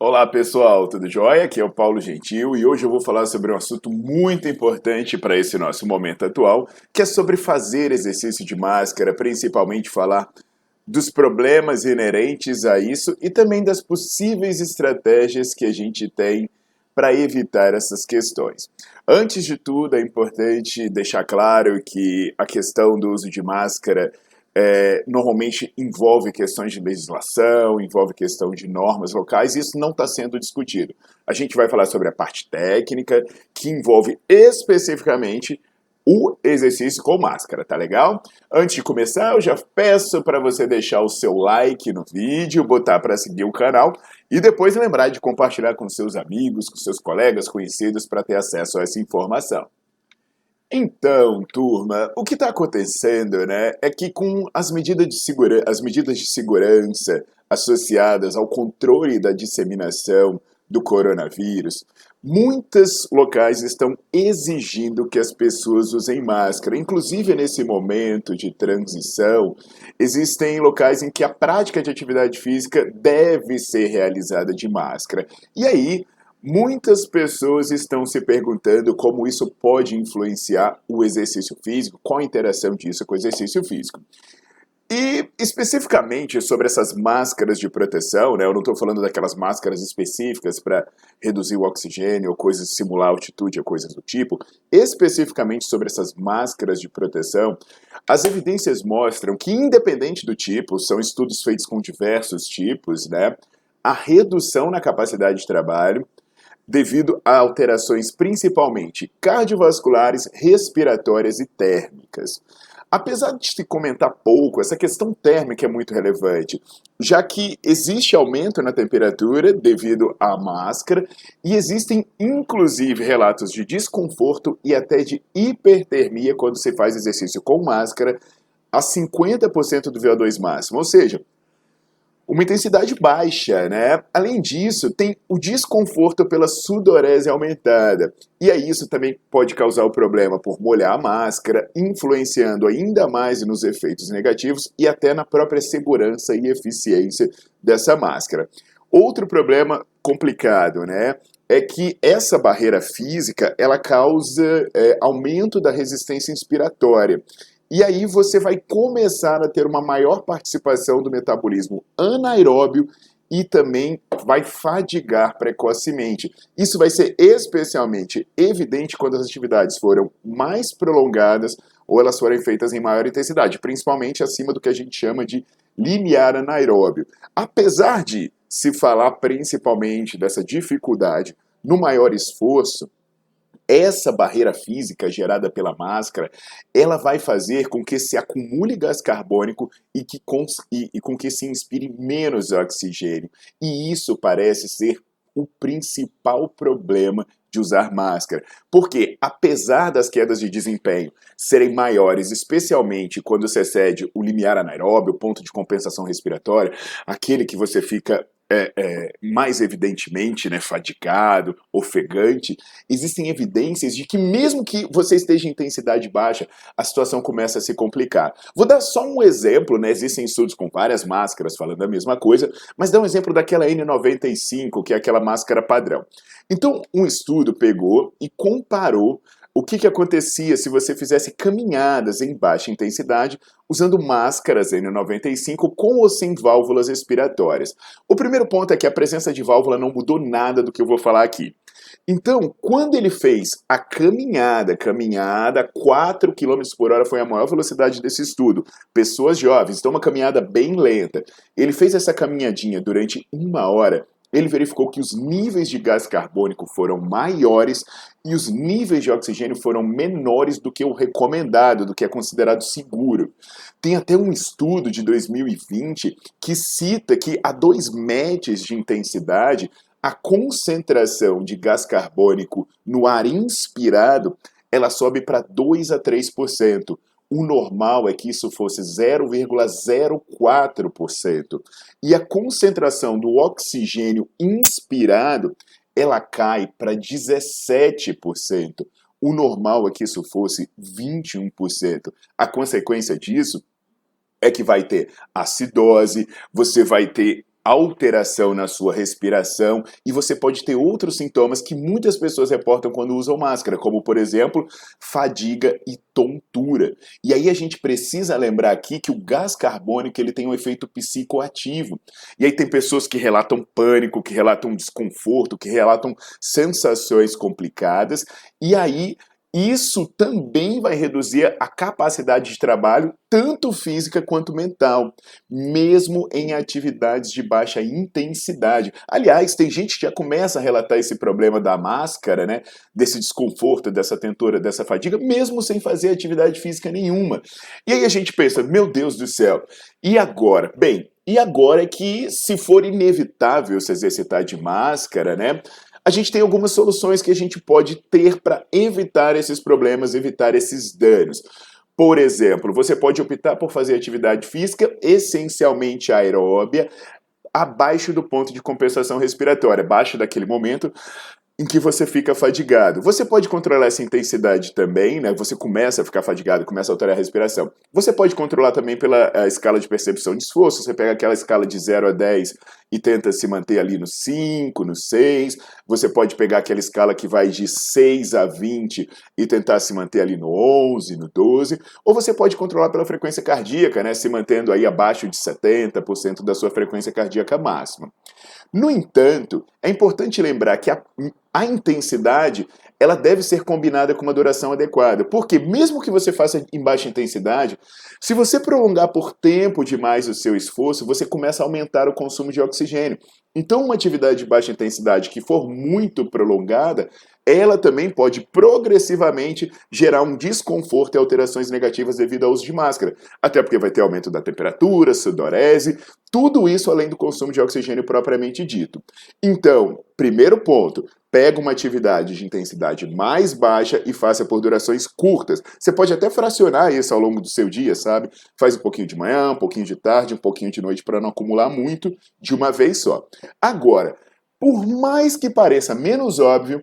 Olá pessoal, tudo jóia? Aqui é o Paulo Gentil e hoje eu vou falar sobre um assunto muito importante para esse nosso momento atual, que é sobre fazer exercício de máscara, principalmente falar dos problemas inerentes a isso e também das possíveis estratégias que a gente tem para evitar essas questões. Antes de tudo, é importante deixar claro que a questão do uso de máscara é, normalmente envolve questões de legislação, envolve questão de normas locais, e isso não está sendo discutido. A gente vai falar sobre a parte técnica, que envolve especificamente o exercício com máscara, tá legal? Antes de começar, eu já peço para você deixar o seu like no vídeo, botar para seguir o canal e depois lembrar de compartilhar com seus amigos, com seus colegas, conhecidos para ter acesso a essa informação. Então, turma, o que está acontecendo, né, é que com as medidas, de segura as medidas de segurança associadas ao controle da disseminação do coronavírus, muitos locais estão exigindo que as pessoas usem máscara. Inclusive, nesse momento de transição, existem locais em que a prática de atividade física deve ser realizada de máscara. E aí, Muitas pessoas estão se perguntando como isso pode influenciar o exercício físico, qual a interação disso com o exercício físico. E especificamente sobre essas máscaras de proteção, né? Eu não estou falando daquelas máscaras específicas para reduzir o oxigênio ou coisas simular altitude ou coisas do tipo. Especificamente sobre essas máscaras de proteção, as evidências mostram que, independente do tipo, são estudos feitos com diversos tipos, né? A redução na capacidade de trabalho devido a alterações principalmente cardiovasculares, respiratórias e térmicas. Apesar de se comentar pouco, essa questão térmica é muito relevante, já que existe aumento na temperatura devido à máscara e existem inclusive relatos de desconforto e até de hipertermia quando se faz exercício com máscara a 50% do VO2 máximo, ou seja, uma intensidade baixa, né? Além disso, tem o desconforto pela sudorese aumentada. E aí isso também pode causar o problema por molhar a máscara, influenciando ainda mais nos efeitos negativos e até na própria segurança e eficiência dessa máscara. Outro problema complicado, né? É que essa barreira física ela causa é, aumento da resistência inspiratória. E aí você vai começar a ter uma maior participação do metabolismo anaeróbio e também vai fadigar precocemente. Isso vai ser especialmente evidente quando as atividades foram mais prolongadas ou elas forem feitas em maior intensidade, principalmente acima do que a gente chama de limiar anaeróbio. Apesar de se falar principalmente dessa dificuldade no maior esforço, essa barreira física gerada pela máscara, ela vai fazer com que se acumule gás carbônico e, que e, e com que se inspire menos oxigênio. E isso parece ser o principal problema de usar máscara. Porque, apesar das quedas de desempenho serem maiores, especialmente quando se excede o limiar anaeróbio, o ponto de compensação respiratória, aquele que você fica é, é, mais evidentemente né, fadigado, ofegante, existem evidências de que mesmo que você esteja em intensidade baixa, a situação começa a se complicar. Vou dar só um exemplo, né? Existem estudos com várias máscaras falando a mesma coisa, mas dá um exemplo daquela N95, que é aquela máscara padrão. Então, um estudo pegou e comparou o que, que acontecia se você fizesse caminhadas em baixa intensidade usando máscaras N95 com ou sem válvulas respiratórias? O primeiro ponto é que a presença de válvula não mudou nada do que eu vou falar aqui. Então, quando ele fez a caminhada, caminhada, 4 km por hora foi a maior velocidade desse estudo. Pessoas jovens, então uma caminhada bem lenta. Ele fez essa caminhadinha durante uma hora ele verificou que os níveis de gás carbônico foram maiores e os níveis de oxigênio foram menores do que o recomendado, do que é considerado seguro. Tem até um estudo de 2020 que cita que a 2 metros de intensidade, a concentração de gás carbônico no ar inspirado ela sobe para 2 a 3%. O normal é que isso fosse 0,04%. E a concentração do oxigênio inspirado, ela cai para 17%. O normal é que isso fosse 21%. A consequência disso é que vai ter acidose, você vai ter alteração na sua respiração e você pode ter outros sintomas que muitas pessoas reportam quando usam máscara, como por exemplo, fadiga e tontura. E aí a gente precisa lembrar aqui que o gás carbônico ele tem um efeito psicoativo. E aí tem pessoas que relatam pânico, que relatam desconforto, que relatam sensações complicadas, e aí isso também vai reduzir a capacidade de trabalho, tanto física quanto mental, mesmo em atividades de baixa intensidade. Aliás, tem gente que já começa a relatar esse problema da máscara, né? Desse desconforto, dessa tentora, dessa fadiga, mesmo sem fazer atividade física nenhuma. E aí a gente pensa, meu Deus do céu, e agora? Bem, e agora é que, se for inevitável se exercitar de máscara, né? A gente tem algumas soluções que a gente pode ter para evitar esses problemas, evitar esses danos. Por exemplo, você pode optar por fazer atividade física essencialmente aeróbia, abaixo do ponto de compensação respiratória, abaixo daquele momento em que você fica fadigado. Você pode controlar essa intensidade também, né? Você começa a ficar fadigado, começa a alterar a respiração. Você pode controlar também pela escala de percepção de esforço. Você pega aquela escala de 0 a 10 e tenta se manter ali no 5, no 6. Você pode pegar aquela escala que vai de 6 a 20 e tentar se manter ali no 11, no 12. Ou você pode controlar pela frequência cardíaca, né? Se mantendo aí abaixo de 70% da sua frequência cardíaca máxima. No entanto, é importante lembrar que a, a intensidade ela deve ser combinada com uma duração adequada. Porque mesmo que você faça em baixa intensidade, se você prolongar por tempo demais o seu esforço, você começa a aumentar o consumo de oxigênio. Então, uma atividade de baixa intensidade que for muito prolongada, ela também pode progressivamente gerar um desconforto e alterações negativas devido ao uso de máscara. Até porque vai ter aumento da temperatura, sudorese, tudo isso além do consumo de oxigênio propriamente dito. Então, primeiro ponto, pega uma atividade de intensidade mais baixa e faça por durações curtas. Você pode até fracionar isso ao longo do seu dia, sabe? Faz um pouquinho de manhã, um pouquinho de tarde, um pouquinho de noite para não acumular muito de uma vez só. Agora, por mais que pareça menos óbvio,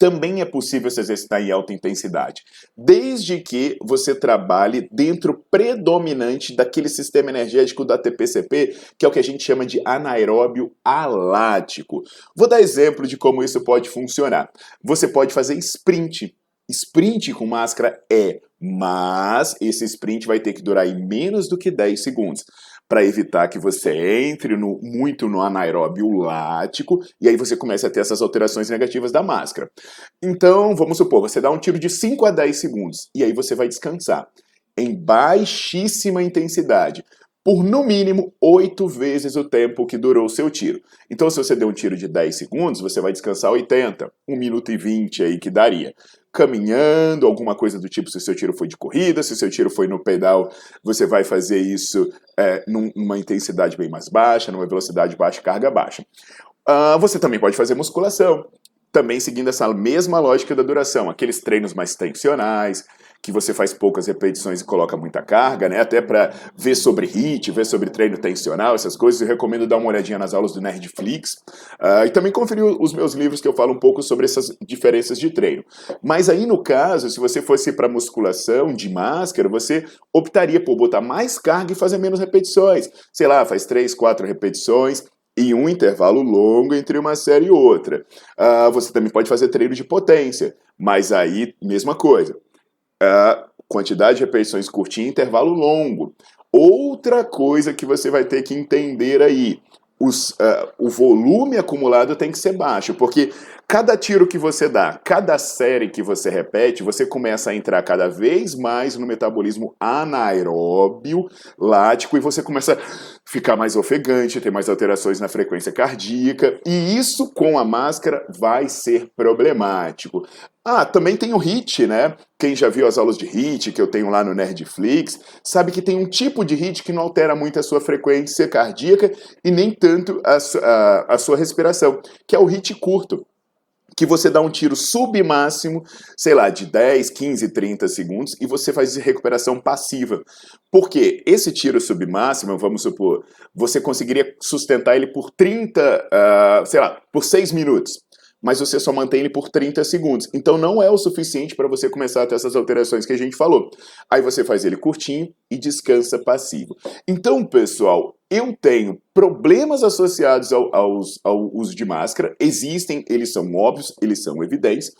também é possível se exercitar em alta intensidade, desde que você trabalhe dentro predominante daquele sistema energético da TPCP, que é o que a gente chama de anaeróbio alático. Vou dar exemplo de como isso pode funcionar. Você pode fazer sprint. Sprint com máscara é, mas esse sprint vai ter que durar em menos do que 10 segundos para evitar que você entre no, muito no anaeróbio lático e aí você começa a ter essas alterações negativas da máscara. Então, vamos supor, você dá um tiro de 5 a 10 segundos e aí você vai descansar em baixíssima intensidade por no mínimo 8 vezes o tempo que durou o seu tiro. Então, se você deu um tiro de 10 segundos, você vai descansar 80, 1 minuto e 20 aí que daria caminhando, alguma coisa do tipo, se o seu tiro foi de corrida, se o seu tiro foi no pedal, você vai fazer isso é, numa intensidade bem mais baixa, numa velocidade baixa, carga baixa. Uh, você também pode fazer musculação, também seguindo essa mesma lógica da duração, aqueles treinos mais tensionais, que você faz poucas repetições e coloca muita carga, né? Até para ver sobre HIT, ver sobre treino tensional, essas coisas, eu recomendo dar uma olhadinha nas aulas do Nerdflix uh, e também conferir os meus livros que eu falo um pouco sobre essas diferenças de treino. Mas aí no caso, se você fosse para musculação de máscara, você optaria por botar mais carga e fazer menos repetições. Sei lá, faz três, quatro repetições e um intervalo longo entre uma série e outra. Uh, você também pode fazer treino de potência, mas aí, mesma coisa quantidade de repetições curtinha intervalo longo. Outra coisa que você vai ter que entender aí, os, uh, o volume acumulado tem que ser baixo, porque cada tiro que você dá, cada série que você repete, você começa a entrar cada vez mais no metabolismo anaeróbio lático e você começa a ficar mais ofegante, ter mais alterações na frequência cardíaca, e isso com a máscara vai ser problemático. Ah, também tem o HIT, né? Quem já viu as aulas de HIT que eu tenho lá no Nerdflix, sabe que tem um tipo de HIT que não altera muito a sua frequência cardíaca e nem tanto a, a, a sua respiração, que é o HIT curto que você dá um tiro submáximo, sei lá, de 10, 15, 30 segundos e você faz recuperação passiva. Porque esse tiro submáximo, vamos supor, você conseguiria sustentar ele por 30, uh, ah, sei lá, por 6 minutos mas você só mantém ele por 30 segundos. Então não é o suficiente para você começar a ter essas alterações que a gente falou. Aí você faz ele curtinho e descansa passivo. Então, pessoal, eu tenho problemas associados ao, ao uso de máscara, existem, eles são óbvios, eles são evidentes,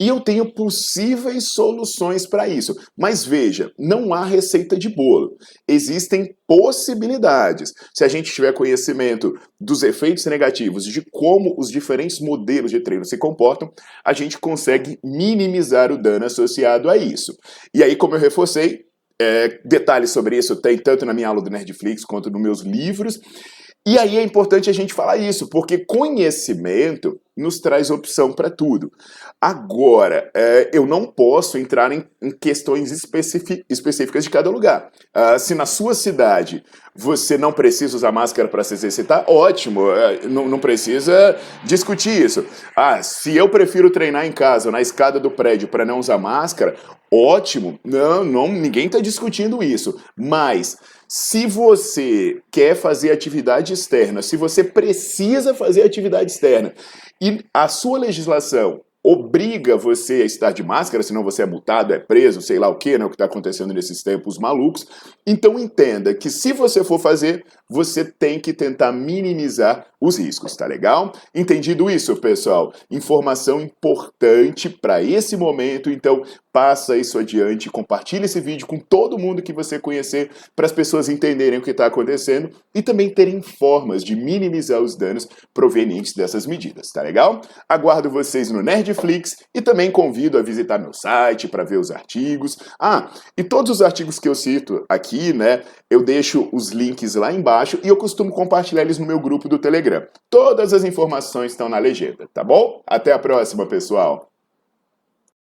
e eu tenho possíveis soluções para isso. Mas veja, não há receita de bolo. Existem possibilidades. Se a gente tiver conhecimento dos efeitos negativos, de como os diferentes modelos de treino se comportam, a gente consegue minimizar o dano associado a isso. E aí, como eu reforcei, é, detalhes sobre isso tem tanto na minha aula do Nerdflix quanto nos meus livros. E aí é importante a gente falar isso, porque conhecimento nos traz opção para tudo. Agora, é, eu não posso entrar em, em questões específicas de cada lugar. Uh, se na sua cidade você não precisa usar máscara para se exercitar, ótimo, é, não, não, precisa discutir isso. Ah, se eu prefiro treinar em casa, na escada do prédio, para não usar máscara, ótimo, não, não ninguém está discutindo isso. Mas se você quer fazer atividade externa, se você precisa fazer atividade externa e a sua legislação obriga você a estar de máscara, senão você é multado, é preso, sei lá o que, né, o que está acontecendo nesses tempos malucos. Então entenda que se você for fazer, você tem que tentar minimizar os riscos, tá legal? Entendido isso, pessoal? Informação importante para esse momento, então passa isso adiante, compartilhe esse vídeo com todo mundo que você conhecer para as pessoas entenderem o que está acontecendo e também terem formas de minimizar os danos provenientes dessas medidas, tá legal? Aguardo vocês no Nerdflix e também convido a visitar meu site para ver os artigos. Ah, e todos os artigos que eu cito aqui, né, eu deixo os links lá embaixo e eu costumo compartilhar eles no meu grupo do Telegram. Todas as informações estão na legenda, tá bom? Até a próxima, pessoal!